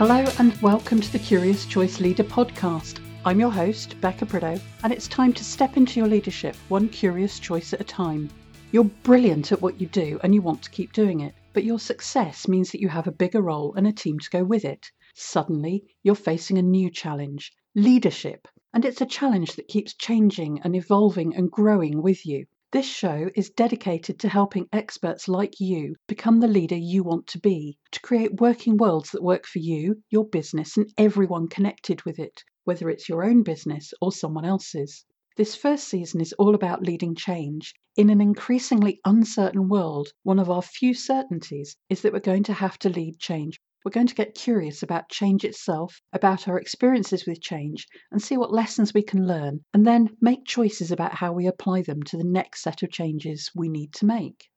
Hello and welcome to the Curious Choice Leader podcast. I'm your host, Bekka Prideaux, and it's time to step into your leadership one curious choice at a time. You're brilliant at what you do and you want to keep doing it, but your success means that you have a bigger role and a team to go with it. Suddenly, you're facing a new challenge leadership, and it's a challenge that keeps changing and evolving and growing with you. This show is dedicated to helping experts like you become the leader you want to be, to create working worlds that work for you, your business, and everyone connected with it, whether it's your own business or someone else's. This first season is all about leading change. In an increasingly uncertain world, one of our few certainties is that we're going to have to lead change we're going to get curious about change itself, about our experiences with change, and see what lessons we can learn, and then make choices about how we apply them to the next set of changes we need to make.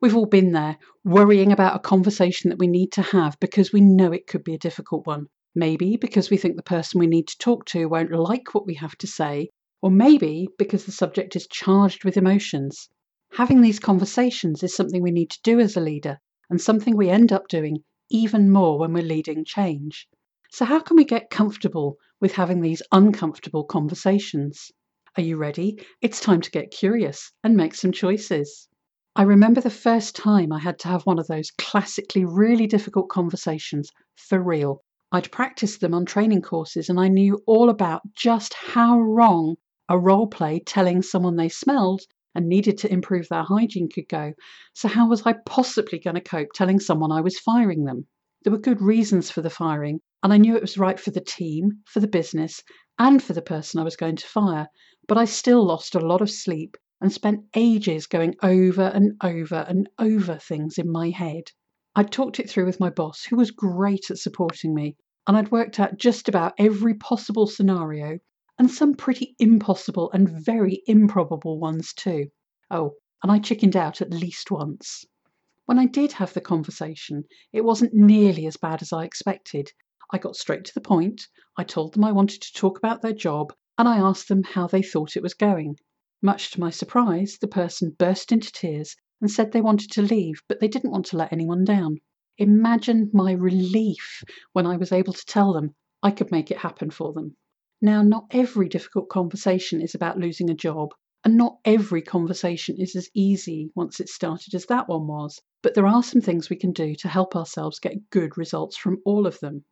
We've all been there, worrying about a conversation that we need to have because we know it could be a difficult one. Maybe because we think the person we need to talk to won't like what we have to say, or maybe because the subject is charged with emotions. Having these conversations is something we need to do as a leader, and something we end up doing even more when we're leading change. So, how can we get comfortable with having these uncomfortable conversations? Are you ready? It's time to get curious and make some choices. I remember the first time I had to have one of those classically really difficult conversations for real. I'd practiced them on training courses and I knew all about just how wrong a role play telling someone they smelled and needed to improve their hygiene could go. So, how was I possibly going to cope telling someone I was firing them? There were good reasons for the firing, and I knew it was right for the team, for the business, and for the person I was going to fire, but I still lost a lot of sleep and spent ages going over and over and over things in my head. I'd talked it through with my boss, who was great at supporting me, and I'd worked out just about every possible scenario and some pretty impossible and very improbable ones too. Oh, and I chickened out at least once. When I did have the conversation, it wasn't nearly as bad as I expected. I got straight to the point, I told them I wanted to talk about their job, and I asked them how they thought it was going. Much to my surprise, the person burst into tears and said they wanted to leave, but they didn't want to let anyone down. Imagine my relief when I was able to tell them I could make it happen for them. Now, not every difficult conversation is about losing a job, and not every conversation is as easy once it's started as that one was, but there are some things we can do to help ourselves get good results from all of them.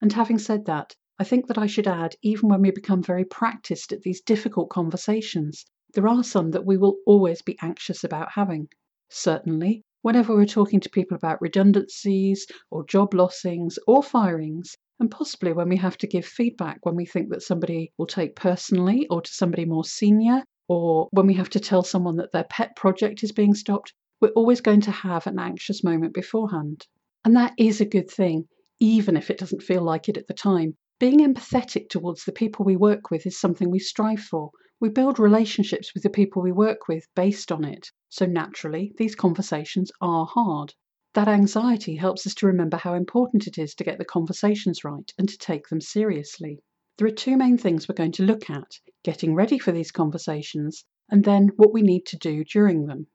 And having said that, I think that I should add, even when we become very practiced at these difficult conversations, there are some that we will always be anxious about having. Certainly, whenever we're talking to people about redundancies or job lossings or firings, and possibly when we have to give feedback when we think that somebody will take personally or to somebody more senior, or when we have to tell someone that their pet project is being stopped, we're always going to have an anxious moment beforehand. And that is a good thing, even if it doesn't feel like it at the time. Being empathetic towards the people we work with is something we strive for. We build relationships with the people we work with based on it. So naturally, these conversations are hard. That anxiety helps us to remember how important it is to get the conversations right and to take them seriously. There are two main things we're going to look at getting ready for these conversations, and then what we need to do during them.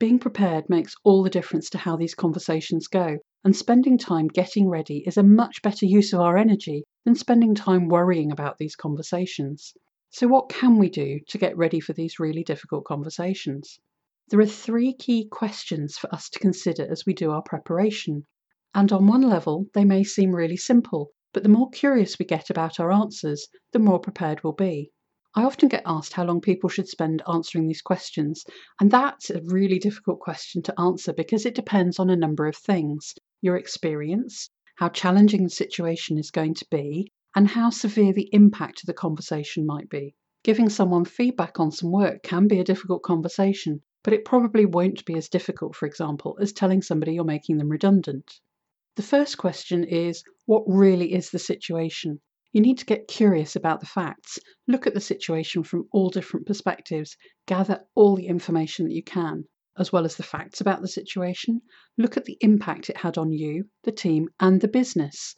Being prepared makes all the difference to how these conversations go, and spending time getting ready is a much better use of our energy than spending time worrying about these conversations. So, what can we do to get ready for these really difficult conversations? There are three key questions for us to consider as we do our preparation. And on one level, they may seem really simple, but the more curious we get about our answers, the more prepared we'll be. I often get asked how long people should spend answering these questions, and that's a really difficult question to answer because it depends on a number of things your experience, how challenging the situation is going to be, and how severe the impact of the conversation might be. Giving someone feedback on some work can be a difficult conversation, but it probably won't be as difficult, for example, as telling somebody you're making them redundant. The first question is what really is the situation? You need to get curious about the facts, look at the situation from all different perspectives, gather all the information that you can, as well as the facts about the situation, look at the impact it had on you, the team, and the business.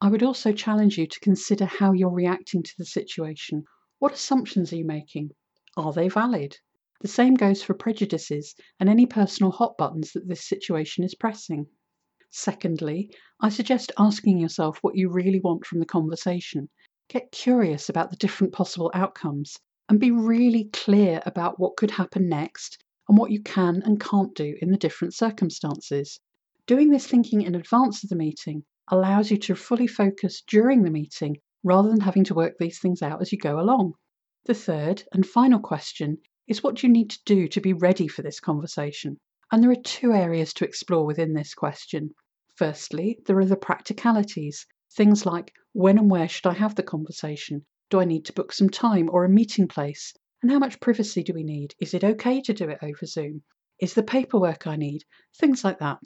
I would also challenge you to consider how you're reacting to the situation. What assumptions are you making? Are they valid? The same goes for prejudices and any personal hot buttons that this situation is pressing. Secondly, I suggest asking yourself what you really want from the conversation. Get curious about the different possible outcomes and be really clear about what could happen next and what you can and can't do in the different circumstances. Doing this thinking in advance of the meeting allows you to fully focus during the meeting rather than having to work these things out as you go along. The third and final question is what you need to do to be ready for this conversation? And there are two areas to explore within this question. Firstly, there are the practicalities, things like when and where should I have the conversation? Do I need to book some time or a meeting place? And how much privacy do we need? Is it okay to do it over Zoom? Is the paperwork I need? Things like that.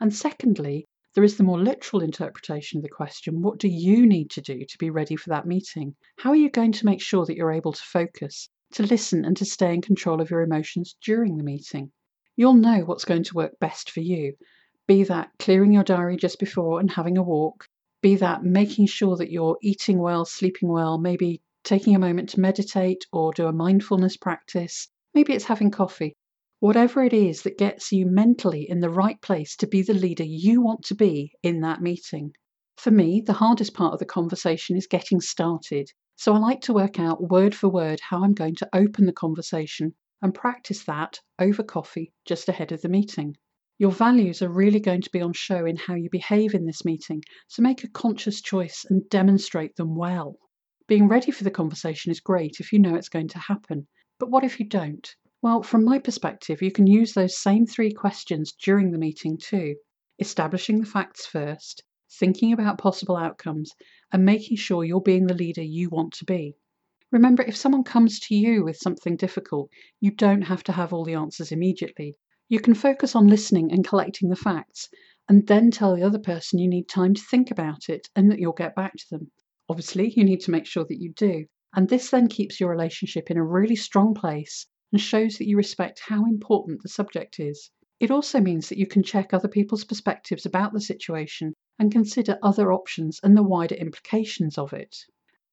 And secondly, there is the more literal interpretation of the question what do you need to do to be ready for that meeting? How are you going to make sure that you're able to focus, to listen, and to stay in control of your emotions during the meeting? You'll know what's going to work best for you, be that clearing your diary just before and having a walk, be that making sure that you're eating well, sleeping well, maybe taking a moment to meditate or do a mindfulness practice, maybe it's having coffee. Whatever it is that gets you mentally in the right place to be the leader you want to be in that meeting. For me, the hardest part of the conversation is getting started. So I like to work out word for word how I'm going to open the conversation and practice that over coffee just ahead of the meeting. Your values are really going to be on show in how you behave in this meeting, so make a conscious choice and demonstrate them well. Being ready for the conversation is great if you know it's going to happen, but what if you don't? Well, from my perspective, you can use those same three questions during the meeting too. Establishing the facts first, thinking about possible outcomes, and making sure you're being the leader you want to be. Remember, if someone comes to you with something difficult, you don't have to have all the answers immediately. You can focus on listening and collecting the facts, and then tell the other person you need time to think about it and that you'll get back to them. Obviously, you need to make sure that you do, and this then keeps your relationship in a really strong place and shows that you respect how important the subject is. It also means that you can check other people's perspectives about the situation and consider other options and the wider implications of it.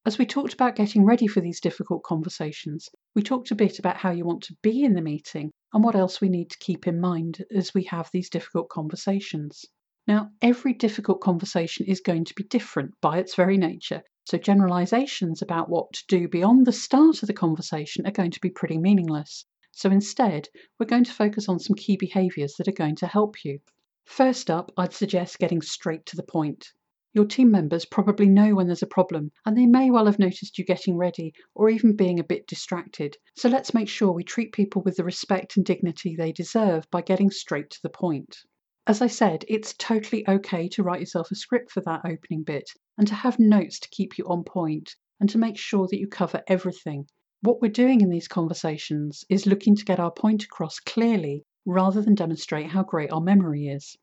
As we talked about getting ready for these difficult conversations, we talked a bit about how you want to be in the meeting and what else we need to keep in mind as we have these difficult conversations. Now, every difficult conversation is going to be different by its very nature, so, generalizations about what to do beyond the start of the conversation are going to be pretty meaningless. So, instead, we're going to focus on some key behaviors that are going to help you. First up, I'd suggest getting straight to the point. Your team members probably know when there's a problem, and they may well have noticed you getting ready or even being a bit distracted. So, let's make sure we treat people with the respect and dignity they deserve by getting straight to the point. As I said, it's totally okay to write yourself a script for that opening bit and to have notes to keep you on point and to make sure that you cover everything. What we're doing in these conversations is looking to get our point across clearly rather than demonstrate how great our memory is.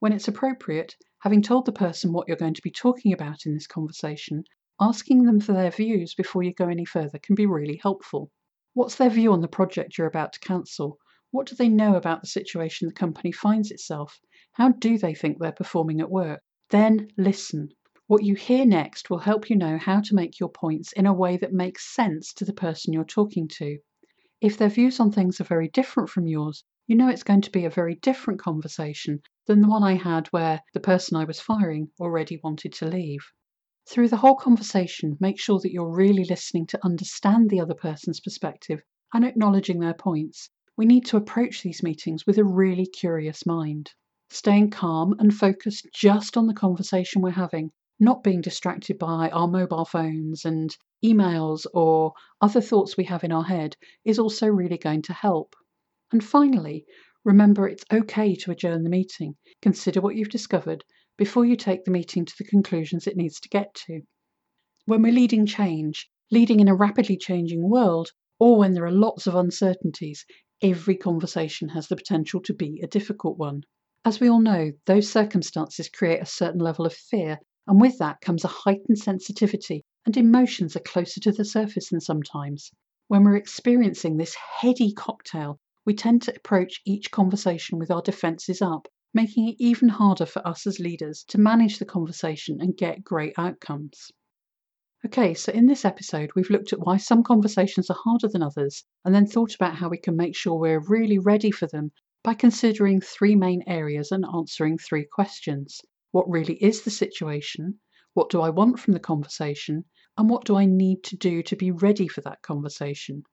When it's appropriate, having told the person what you're going to be talking about in this conversation, asking them for their views before you go any further can be really helpful. What's their view on the project you're about to cancel? What do they know about the situation the company finds itself? How do they think they're performing at work? Then listen. What you hear next will help you know how to make your points in a way that makes sense to the person you're talking to. If their views on things are very different from yours, you know it's going to be a very different conversation than the one I had where the person I was firing already wanted to leave. Through the whole conversation, make sure that you're really listening to understand the other person's perspective and acknowledging their points we need to approach these meetings with a really curious mind. Staying calm and focused just on the conversation we're having, not being distracted by our mobile phones and emails or other thoughts we have in our head, is also really going to help. And finally, remember it's okay to adjourn the meeting. Consider what you've discovered before you take the meeting to the conclusions it needs to get to. When we're leading change, leading in a rapidly changing world, or when there are lots of uncertainties, every conversation has the potential to be a difficult one. As we all know, those circumstances create a certain level of fear, and with that comes a heightened sensitivity, and emotions are closer to the surface than sometimes. When we're experiencing this heady cocktail, we tend to approach each conversation with our defences up, making it even harder for us as leaders to manage the conversation and get great outcomes. Okay, so in this episode, we've looked at why some conversations are harder than others, and then thought about how we can make sure we're really ready for them by considering three main areas and answering three questions. What really is the situation? What do I want from the conversation? And what do I need to do to be ready for that conversation?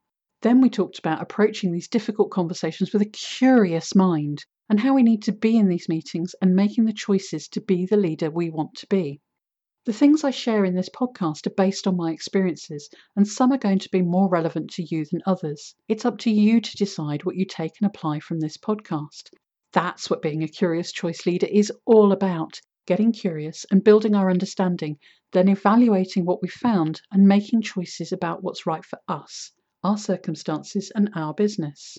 Then we talked about approaching these difficult conversations with a curious mind and how we need to be in these meetings and making the choices to be the leader we want to be. The things I share in this podcast are based on my experiences, and some are going to be more relevant to you than others. It's up to you to decide what you take and apply from this podcast. That's what being a curious choice leader is all about getting curious and building our understanding, then evaluating what we found and making choices about what's right for us, our circumstances, and our business.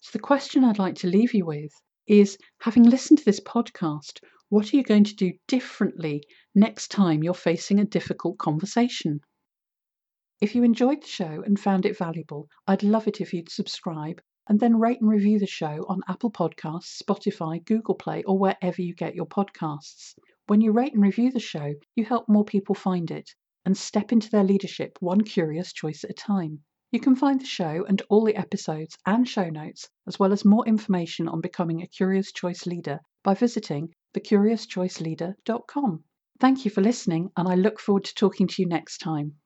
So, the question I'd like to leave you with is having listened to this podcast, what are you going to do differently next time you're facing a difficult conversation? If you enjoyed the show and found it valuable, I'd love it if you'd subscribe and then rate and review the show on Apple Podcasts, Spotify, Google Play, or wherever you get your podcasts. When you rate and review the show, you help more people find it and step into their leadership one curious choice at a time. You can find the show and all the episodes and show notes, as well as more information on becoming a Curious Choice leader by visiting thecuriouschoiceleader.com. Thank you for listening, and I look forward to talking to you next time.